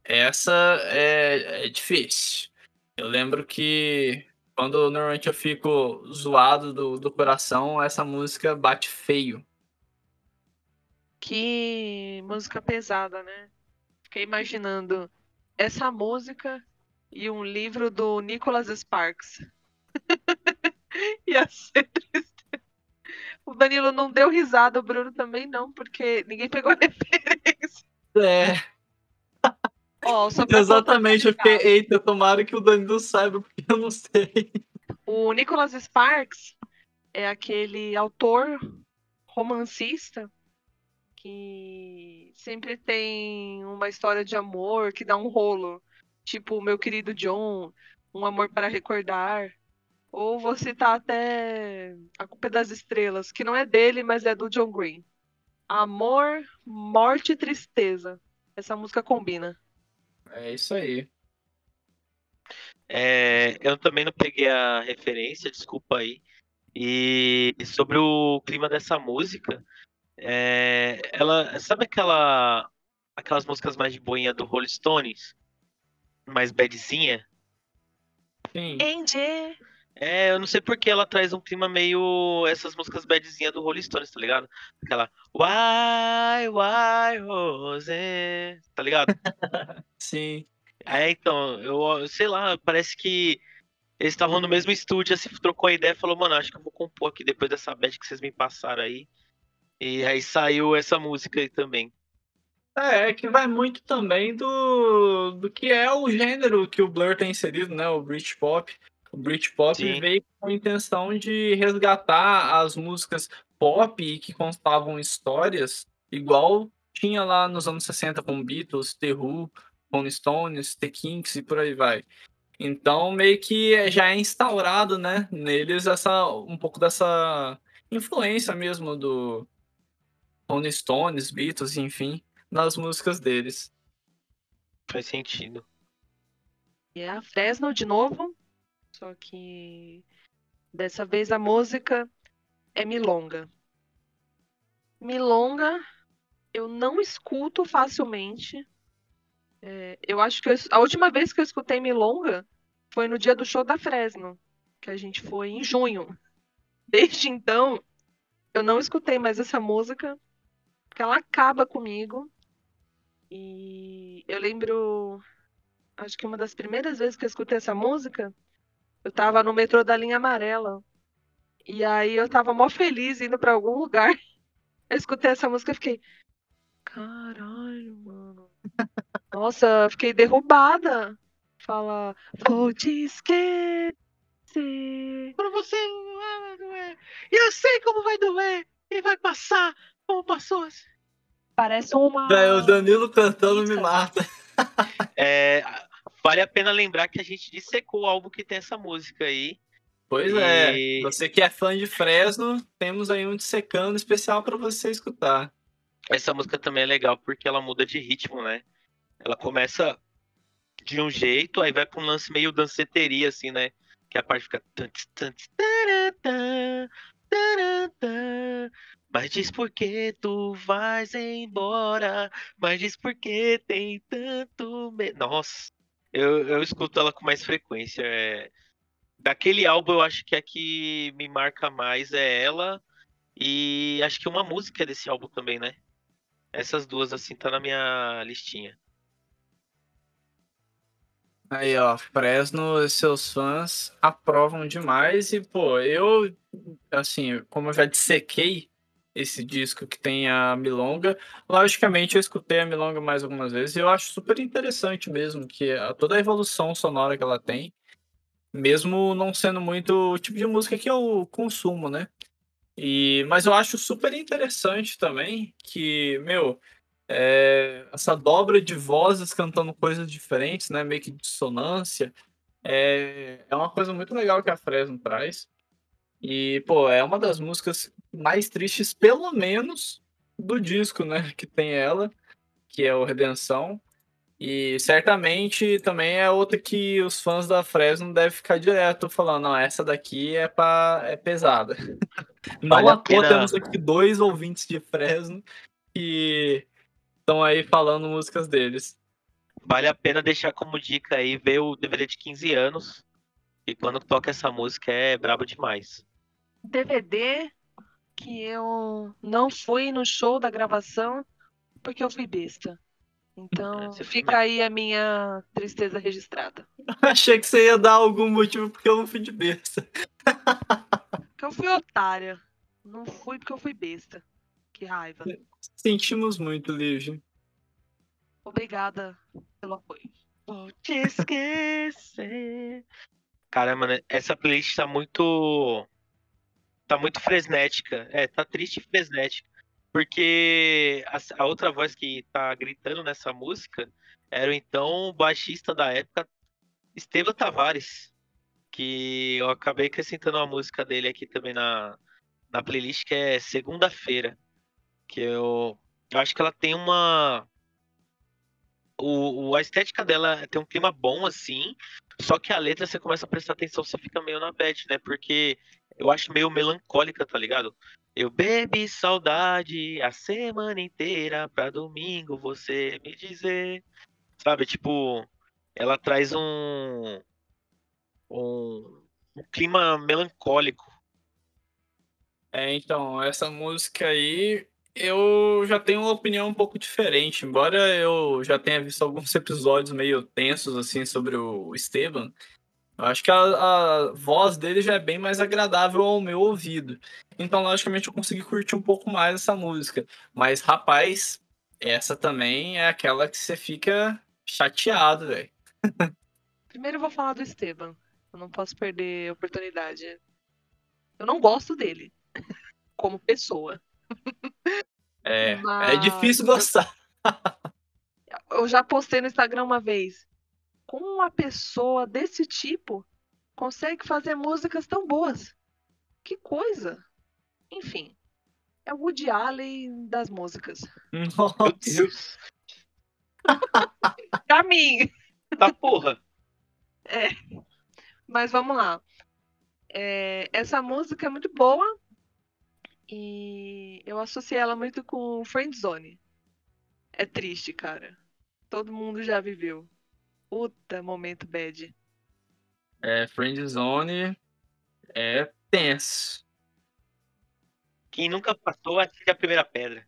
essa é, é difícil. Eu lembro que Quando normalmente eu fico zoado do, do coração, essa música bate feio. Que música pesada, né? Fiquei imaginando essa música e um livro do Nicholas Sparks. Ia ser triste. O Danilo não deu risada, o Bruno também não, porque ninguém pegou a referência. É. Pra Exatamente, eu fiquei, eita, tomara que o Danilo saiba, porque eu não sei. O Nicholas Sparks é aquele autor romancista que sempre tem uma história de amor que dá um rolo. Tipo, meu querido John, um amor para recordar. Ou você tá até A Culpa é das Estrelas, que não é dele, mas é do John Green. Amor, morte e tristeza. Essa música combina. É isso aí. É, eu também não peguei a referência, desculpa aí. E sobre o clima dessa música, é, ela sabe aquela aquelas músicas mais de boinha do Rolling Stones, mais badzinha? Sim. É, eu não sei porque ela traz um clima meio essas músicas badzinha do Rolling Stones, tá ligado? Aquela Why, why, Rose, tá ligado? Sim. É, então, eu sei lá, parece que eles estavam no mesmo estúdio, assim, trocou a ideia e falou, mano, acho que eu vou compor aqui depois dessa bad que vocês me passaram aí. E aí saiu essa música aí também. É, é que vai muito também do, do que é o gênero que o Blur tem inserido, né? O Britpop. O Britpop Sim. veio com a intenção de resgatar as músicas pop que contavam histórias, igual tinha lá nos anos 60 com Beatles, The Who, Rolling Stones, The Kinks e por aí vai. Então, meio que já é instaurado, né, neles essa, um pouco dessa influência mesmo do Rolling Stones, Beatles, enfim, nas músicas deles. Faz sentido. E é a Fresno de novo, só que dessa vez a música é Milonga. Milonga eu não escuto facilmente. É, eu acho que eu- a última vez que eu escutei Milonga foi no dia do show da Fresno, que a gente foi em junho. Desde então, eu não escutei mais essa música, porque ela acaba comigo. E eu lembro acho que uma das primeiras vezes que eu escutei essa música, eu tava no metrô da linha amarela. E aí eu tava mó feliz indo pra algum lugar. Eu escutei essa música e fiquei. Caralho, mano. Nossa, eu fiquei derrubada. Fala, vou te esquecer. Quando você vai doer, e eu sei como vai doer, e vai passar como passou. Parece uma. O Danilo cantando me Isso. mata. É, vale a pena lembrar que a gente dissecou o álbum que tem essa música aí. Pois E- é, você que é fã de Fresno, temos aí um dissecando especial pra você escutar. Essa música também é legal porque ela muda de ritmo, né? Ela começa de um jeito, aí vai pra um lance meio danceteria, assim, né? Que a parte fica. Mas diz por que tu vais embora? Mas diz por que tem tanto medo. Nossa, eu, eu escuto ela com mais frequência. é. Daquele álbum, eu acho que a que me marca mais é ela. E acho que uma música é desse álbum também, né? Essas duas, assim, tá na minha listinha. Aí, ó, Fresno e seus fãs aprovam demais e, pô, eu, assim, como eu já dissequei esse disco que tem a Milonga, logicamente eu escutei a Milonga mais algumas vezes e eu acho super interessante mesmo que a- toda a evolução sonora que ela tem, mesmo não sendo muito o tipo de música que eu consumo, né? E, mas eu acho super interessante também que, meu, é, essa dobra de vozes cantando coisas diferentes, né? Meio que dissonância. É, é uma coisa muito legal que a Fresno traz. E, pô, é uma das músicas mais tristes, pelo menos, do disco, né? Que tem ela, que é o Redenção. E certamente também é outra que os fãs da Fresno devem ficar direto falando, não, essa daqui é, pra, é pesada. Não Vale a à toa pena- temos aqui dois ouvintes de Fresno que estão aí falando músicas deles. Vale a pena deixar como dica aí ver o DVD de 15 anos E quando toca essa música é brabo demais. DVD que eu não fui no show da gravação porque eu fui besta. Então, É, fica aí a minha tristeza registrada. Achei que você ia dar algum motivo porque eu não fui de besta. Porque eu fui otária. Não fui porque eu fui besta. Que raiva. Sentimos muito, Lígia. Obrigada pelo apoio. Vou te esquecer. Cara, mano, essa playlist tá muito. Tá muito fresnética. É, tá triste e fresnética. Porque a, a outra voz que tá gritando nessa música era o então baixista da época, Esteban Tavares. Que eu acabei acrescentando uma música dele aqui também na, na playlist, que é Segunda-feira. Que eu, eu acho que ela tem uma o, o- a estética dela tem um clima bom, assim, só que a letra você começa a prestar atenção, você fica meio na bad, né? Porque eu acho meio melancólica, tá ligado? Eu bebi saudade a semana inteira pra domingo você me dizer. Sabe, tipo, ela traz um, um, um clima melancólico. É, então, essa música aí, eu já tenho uma opinião um pouco diferente. Embora eu já tenha visto alguns episódios meio tensos, assim, sobre o Esteban, eu acho que a, a voz dele já é bem mais agradável ao meu ouvido. Então, logicamente, eu consegui curtir um pouco mais essa música. Mas, rapaz, essa também é aquela que você fica chateado, velho. Primeiro eu vou falar do Esteban. Eu não posso perder a oportunidade. Eu não gosto dele. Como pessoa. É, é Mas- difícil gostar. Eu já postei no Instagram uma vez. Como uma pessoa desse tipo consegue fazer músicas tão boas? Que coisa! Enfim, é o Woody Allen das músicas. Meu Nossa. Deus, Pra mim! tá porra. Mas vamos lá. É, essa música é muito boa e eu associei ela muito com Friendzone. É triste, cara. Todo mundo já viveu. Puta, momento bad. É, Friendzone é tenso. Quem nunca passou, atire a primeira pedra.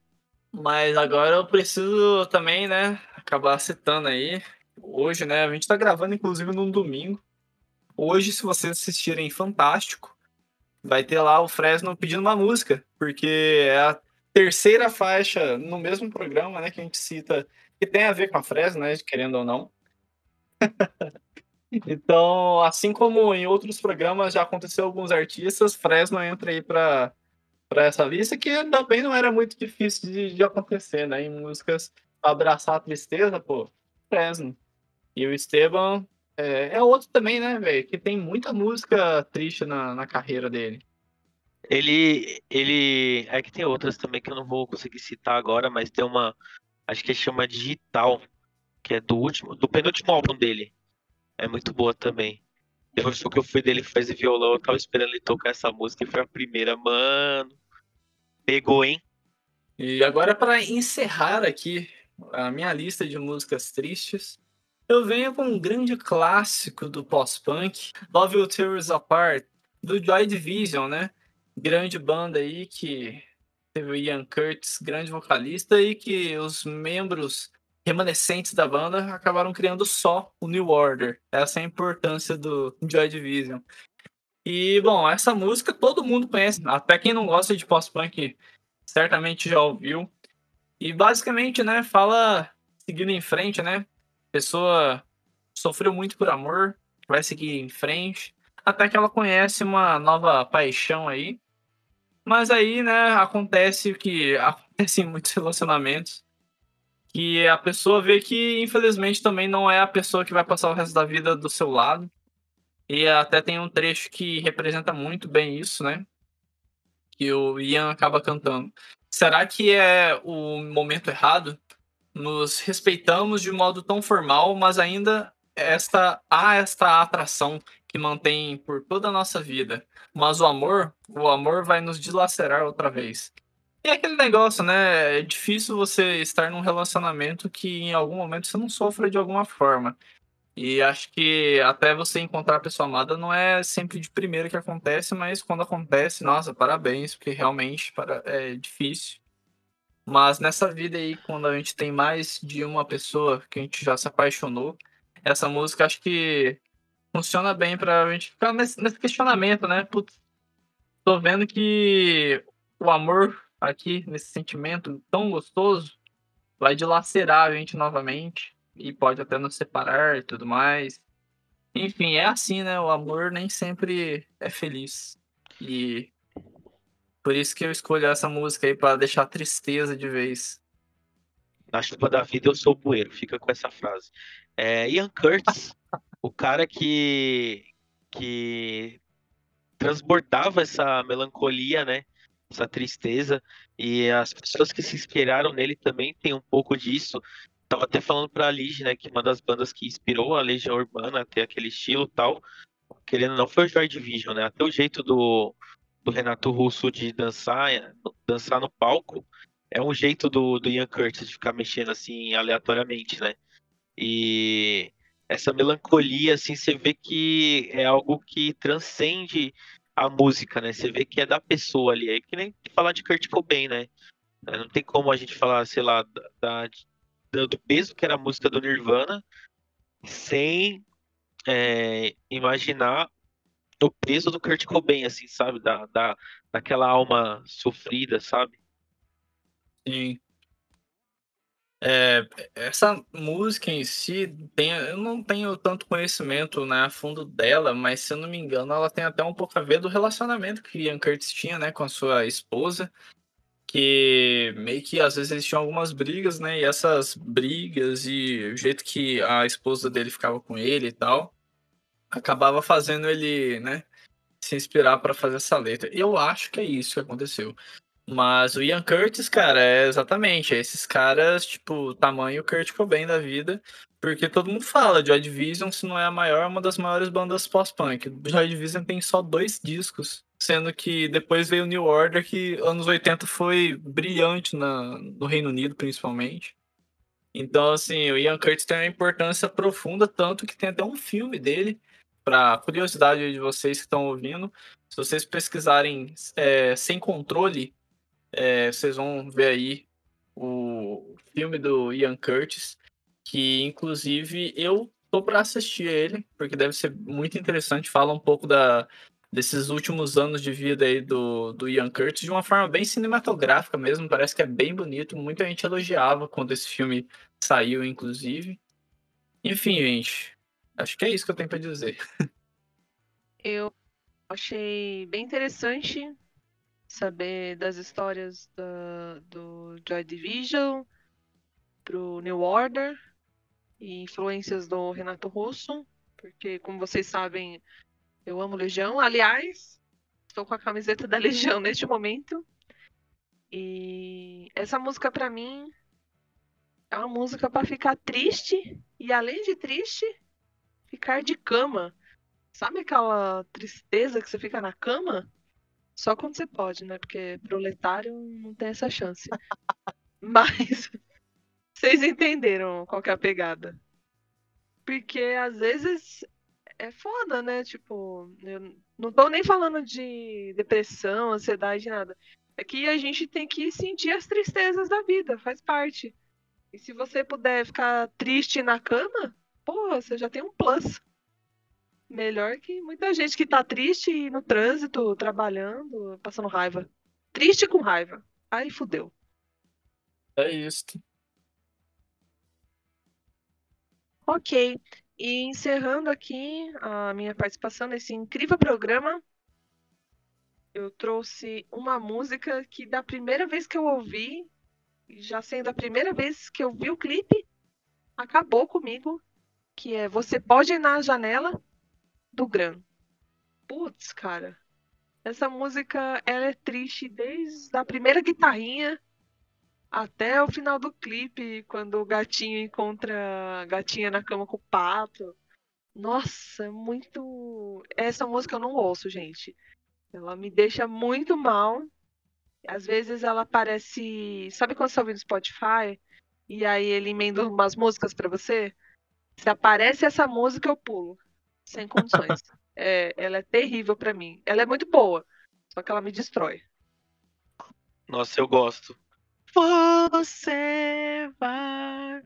Mas agora eu preciso também, né, acabar citando aí. Hoje, né, a gente tá gravando inclusive num domingo. Hoje, se vocês assistirem Fantástico, vai ter lá o Fresno pedindo uma música, porque é a terceira faixa no mesmo programa, né, que a gente cita, que tem a ver com a Fresno, né, querendo ou não. então, assim como em outros programas já aconteceu alguns artistas, Fresno entra aí pra para essa lista, que também não era muito difícil de, de acontecer, né? Em músicas abraçar a tristeza, pô, Fresno. E o Esteban é, é outro também, né, velho? Que tem muita música triste na, na carreira dele. Ele, ele, é que tem outras também que eu não vou conseguir citar agora, mas tem uma, acho que chama Digital, que é do último, do penúltimo álbum dele. É muito boa também. Teve um que eu fui dele fazer violão, eu tava esperando ele tocar essa música e foi a primeira, mano. Pegou, hein? E agora, para encerrar aqui a minha lista de músicas tristes, eu venho com um grande clássico do pós-punk, Love Will Tear Us Apart, do Joy Division, né? Grande banda aí que teve o Ian Curtis, grande vocalista, e que os membros remanescentes da banda acabaram criando só o New Order. Essa é a importância do Joy Division. E, bom, essa música todo mundo conhece, até quem não gosta de pós-punk certamente já ouviu. E basicamente, né, fala seguindo em frente, né? Pessoa sofreu muito por amor, vai seguir em frente, até que ela conhece uma nova paixão aí. Mas aí, né, acontece o que acontece em muitos relacionamentos, que a pessoa vê que infelizmente também não é a pessoa que vai passar o resto da vida do seu lado. E até tem um trecho que representa muito bem isso, né? Que o Ian acaba cantando. Será que é o momento errado? Nos respeitamos de modo tão formal, mas ainda esta há esta atração que mantém por toda a nossa vida. Mas o amor, o amor vai nos dilacerar outra vez. E é aquele negócio, né? É difícil você estar num relacionamento que em algum momento você não sofra de alguma forma. E acho que até você encontrar a pessoa amada não é sempre de primeira que acontece, mas quando acontece, nossa, parabéns, porque realmente é difícil. Mas nessa vida aí, quando a gente tem mais de uma pessoa que a gente já se apaixonou, essa música acho que funciona bem pra gente ficar nesse questionamento, né? Putz, tô vendo que o amor aqui, nesse sentimento tão gostoso, vai dilacerar a gente novamente e pode até nos separar e tudo mais. Enfim, é assim, né? O amor nem sempre é feliz. E por isso que eu escolho essa música aí pra deixar tristeza de vez. Na chuva da vida eu sou o bueiro, fica com essa frase. É, Ian Curtis, o cara que, que transbordava essa melancolia, né? Essa tristeza. E as pessoas que se inspiraram nele também tem um pouco disso. Tava até falando pra Lige, né? Que uma das bandas que inspirou a Legião Urbana a ter aquele estilo tal. Querendo não, foi o Joy Division, né? Até o jeito do, do Renato Russo de dançar, dançar no palco é um jeito do, do Ian Curtis de ficar mexendo assim aleatoriamente, né? E essa melancolia, assim, você vê que é algo que transcende a música, né? Você vê que é da pessoa ali. É que nem falar de Kurt Cobain, né? Não tem como a gente falar, sei lá, da, da, do peso que era a música do Nirvana sem é, imaginar o peso do Kurt Cobain, assim, sabe? Da, da, daquela alma sofrida, sabe? Sim. É, essa música em si, tem, eu não tenho tanto conhecimento né, a fundo dela, mas se eu não me engano, ela tem até um pouco a ver do relacionamento que Ian Curtis tinha né, com a sua esposa, que meio que às vezes eles tinham algumas brigas, né? E essas brigas e o jeito que a esposa dele ficava com ele e tal, acabava fazendo ele, né, se inspirar para fazer essa letra. Eu acho que é isso que aconteceu. Mas o Ian Curtis, cara, é exatamente é esses caras, tipo, tamanho Kurt Cobain da vida, porque todo mundo fala, Joy Division, se não é a maior, é uma das maiores bandas pós-punk. Joy Division tem só dois discos, sendo que depois veio o New Order, que anos 80 foi brilhante na, no Reino Unido, principalmente. Então, assim, o Ian Curtis tem uma importância profunda, tanto que tem até um filme dele, para curiosidade de vocês que estão ouvindo, se vocês pesquisarem é, Sem Controle, é, vocês vão ver aí o filme do Ian Curtis, que inclusive eu tô para assistir ele, porque deve ser muito interessante. Fala um pouco da, desses últimos anos de vida aí do, do Ian Curtis de uma forma bem cinematográfica mesmo. Parece que é bem bonito. Muita gente elogiava quando esse filme saiu, inclusive. Enfim, gente. Acho que é isso que eu tenho para dizer. Eu achei bem interessante saber das histórias da, do Joy Division pro New Order e influências do Renato Russo, porque como vocês sabem, eu amo Legião. Aliás, estou com a camiseta da Legião neste momento. E essa música para mim é uma música para ficar triste e além de triste, ficar de cama. Sabe aquela tristeza que você fica na cama? Só quando você pode, né? Porque proletário não tem essa chance. Mas vocês entenderam qual é a pegada. Porque às vezes é foda, né? Tipo, eu não tô nem falando de depressão, ansiedade, nada. É que a gente tem que sentir as tristezas da vida, faz parte. E se você puder ficar triste na cama, porra, você já tem um plus. Melhor que muita gente que tá triste no trânsito, trabalhando, passando raiva. Triste com raiva. Aí fudeu. É isso. Ok. E encerrando aqui a minha participação nesse incrível programa, eu trouxe uma música que da primeira vez que eu ouvi, já sendo a primeira vez que eu vi o clipe, acabou comigo, que é Você Pode Ir na Janela, do Gran. Putz, cara. Essa música, ela é triste desde a primeira guitarrinha até o final do clipe, quando o gatinho encontra a gatinha na cama com o pato. Nossa, é muito. Essa música eu não ouço, gente. Ela me deixa muito mal. Às vezes ela parece. Sabe quando você ouve no Spotify? E aí ele emenda umas músicas para você? Se aparece essa música, eu pulo. Sem condições. é, ela é terrível pra mim. Ela é muito boa, só que ela me destrói. Nossa, eu gosto. Você vai.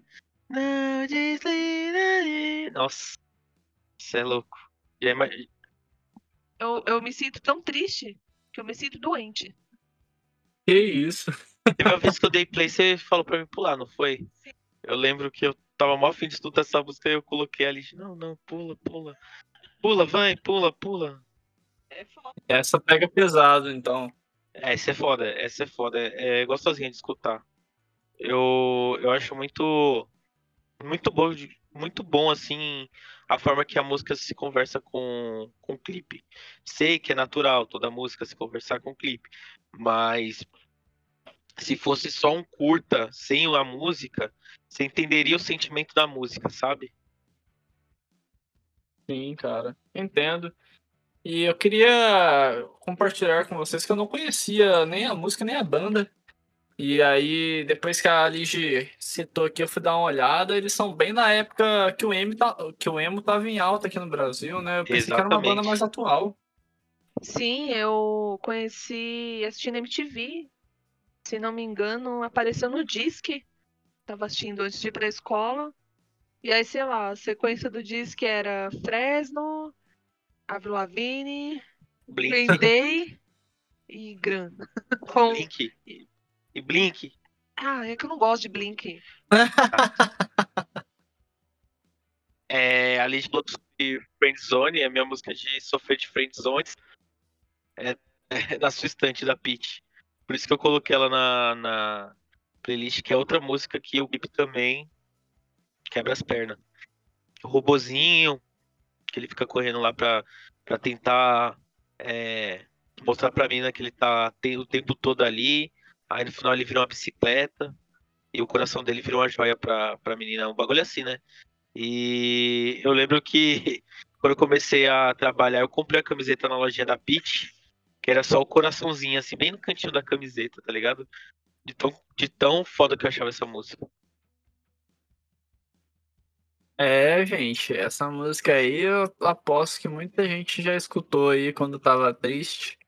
Não desliga. Nossa. Você é louco. E aí, mas- Eu, eu me sinto tão triste que eu me sinto doente. Que isso? Teve uma vez que eu dei play, você falou pra mim pular, não foi? Sim. Eu lembro que eu tava mó afim de escutar essa música e eu coloquei ali. Não, não, pula, pula. Pula, vai, pula, pula. É foda. Essa pega pesado, então. É, essa é foda, essa é foda. É, é gostosinha de escutar. Eu, eu acho muito. Muito bom, muito bom, assim, a forma que a música se conversa com, com o clipe. Sei que é natural toda música se conversar com o clipe, mas se fosse só um curta sem a música, você entenderia o sentimento da música, sabe? Sim, cara. Entendo. E eu queria compartilhar com vocês que eu não conhecia nem a música nem a banda. E aí, depois que a Lige citou aqui, eu fui dar uma olhada. Eles são bem na época que o emo, tá, que o emo tava em alta aqui no Brasil, né? Eu pensei que era uma banda Exatamente. mais atual. Sim, eu conheci assistindo MTV. Se não me engano, apareceu no Disque. Tava assistindo antes de ir pra escola. E aí, sei lá, a sequência do Disque era Fresno, Avril Lavigne, Blink, Green Day e Gran. Com... Blink. E, e Blink. Ah, é que eu não gosto de Blink. É, a falou de Friendzone, é a minha música de sofrer de Friendzone. É, é na sua estante da Peach. Por isso que eu coloquei ela na, na playlist, que é outra música que o clipe também quebra as pernas. O robozinho, que ele fica correndo lá pra, pra tentar é, mostrar pra mina que ele tá tem- o tempo todo ali. Aí no final ele vira uma bicicleta. E o coração dele vira uma joia pra, pra menina. Um bagulho assim, né? E eu lembro que quando eu comecei a trabalhar, eu comprei a camiseta na lojinha da Peach, que era só o coraçãozinho, assim, bem no cantinho da camiseta, tá ligado? De tão, de tão foda que eu achava essa música. É, gente, essa música aí eu aposto que muita gente já escutou aí quando tava triste.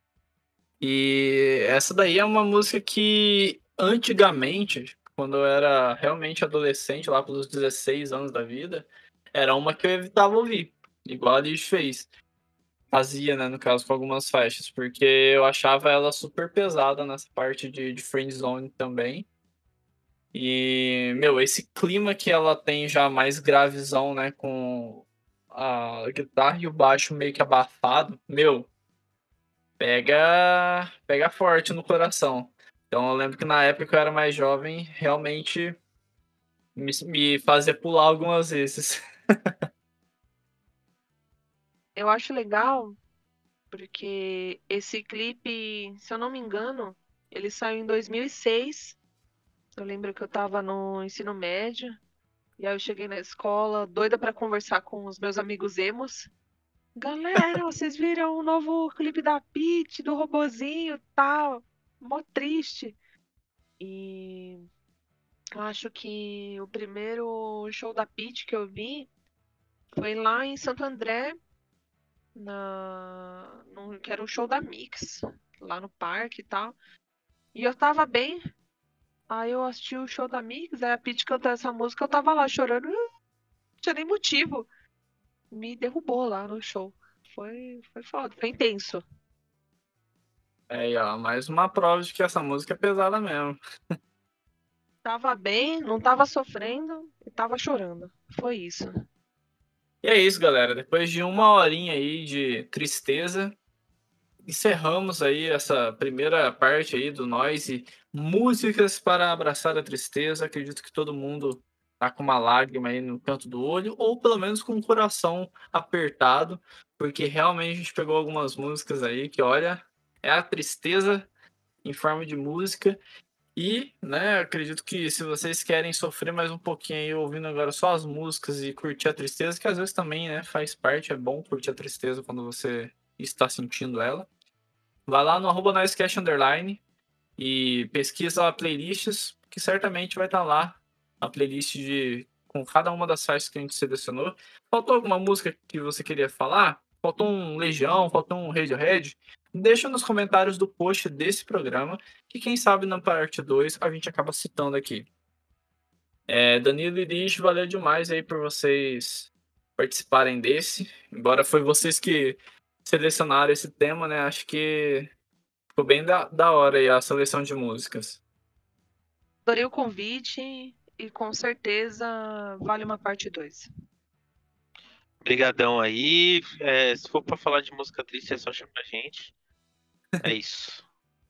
E essa daí é uma música que antigamente, quando eu era realmente adolescente, lá pelos 16 anos da vida, era uma que eu evitava ouvir, igual a Liz fez. Fazia, né, no caso, com algumas faixas, porque eu achava ela super pesada nessa parte de, de friendzone também. E, meu, esse clima que ela tem já mais gravizão, né, com a guitarra e o baixo meio que abafado, meu, pega, pega forte no coração. Então eu lembro que na época eu era mais jovem, realmente me, me fazia pular algumas vezes. Eu acho legal porque esse clipe, se eu não me engano, ele saiu em 2006. Eu lembro que eu tava no ensino médio. E aí eu cheguei na escola, doida pra conversar com os meus amigos emos. Galera, vocês viram o novo clipe da Peach, do robozinho tal. Mó triste. E eu acho que o primeiro show da Peach que eu vi foi lá em Santo André, na... num- que era um show da Mix, lá no parque e tal. E eu tava bem. Aí eu assisti o show da Mix, aí a Peach cantou essa música, eu tava lá chorando. Não tinha nem motivo. Me derrubou lá no show. Foi, foi foda, foi intenso. Aí, ó, mais uma prova de que essa música é pesada mesmo. Tava bem, não tava sofrendo e tava chorando. Foi isso. E é isso, galera. Depois de uma horinha aí de tristeza, encerramos aí essa primeira parte aí do Noise Músicas para abraçar a tristeza. Acredito que todo mundo tá com uma lágrima aí no canto do olho, ou pelo menos com o coração apertado, porque realmente a gente pegou algumas músicas aí que, olha, é a tristeza em forma de música. E, né, acredito que se vocês querem sofrer mais um pouquinho aí, ouvindo agora só as músicas e curtir a tristeza, que às vezes também, né, faz parte, é bom curtir a tristeza quando você está sentindo ela. Vai lá no arroba Underline e pesquisa playlists, que certamente vai estar lá a playlist de com cada uma das faixas que a gente selecionou. Faltou alguma música que você queria falar? Faltou um Legião, faltou um Radiohead? Deixa nos comentários do post desse programa, que quem sabe na parte 2 a gente acaba citando aqui. É, Danilo e Lish, valeu demais aí por vocês participarem desse. Embora foi vocês que selecionaram esse tema, né? Acho que ficou bem da, da hora aí a seleção de músicas. Adorei o convite e com certeza vale uma parte 2. Obrigadão aí. É, se for para falar de música triste, é só chamar a gente. É isso.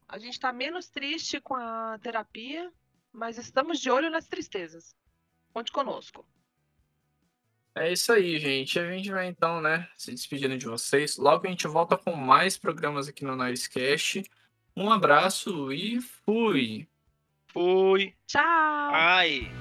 A gente tá menos triste com a terapia, mas estamos de olho nas tristezas. Conte conosco. É isso aí, gente. A gente vai então, né, se despedindo de vocês. Logo a gente volta com mais programas aqui no Noisecast. Um abraço e fui! Fui! Tchau! Ai!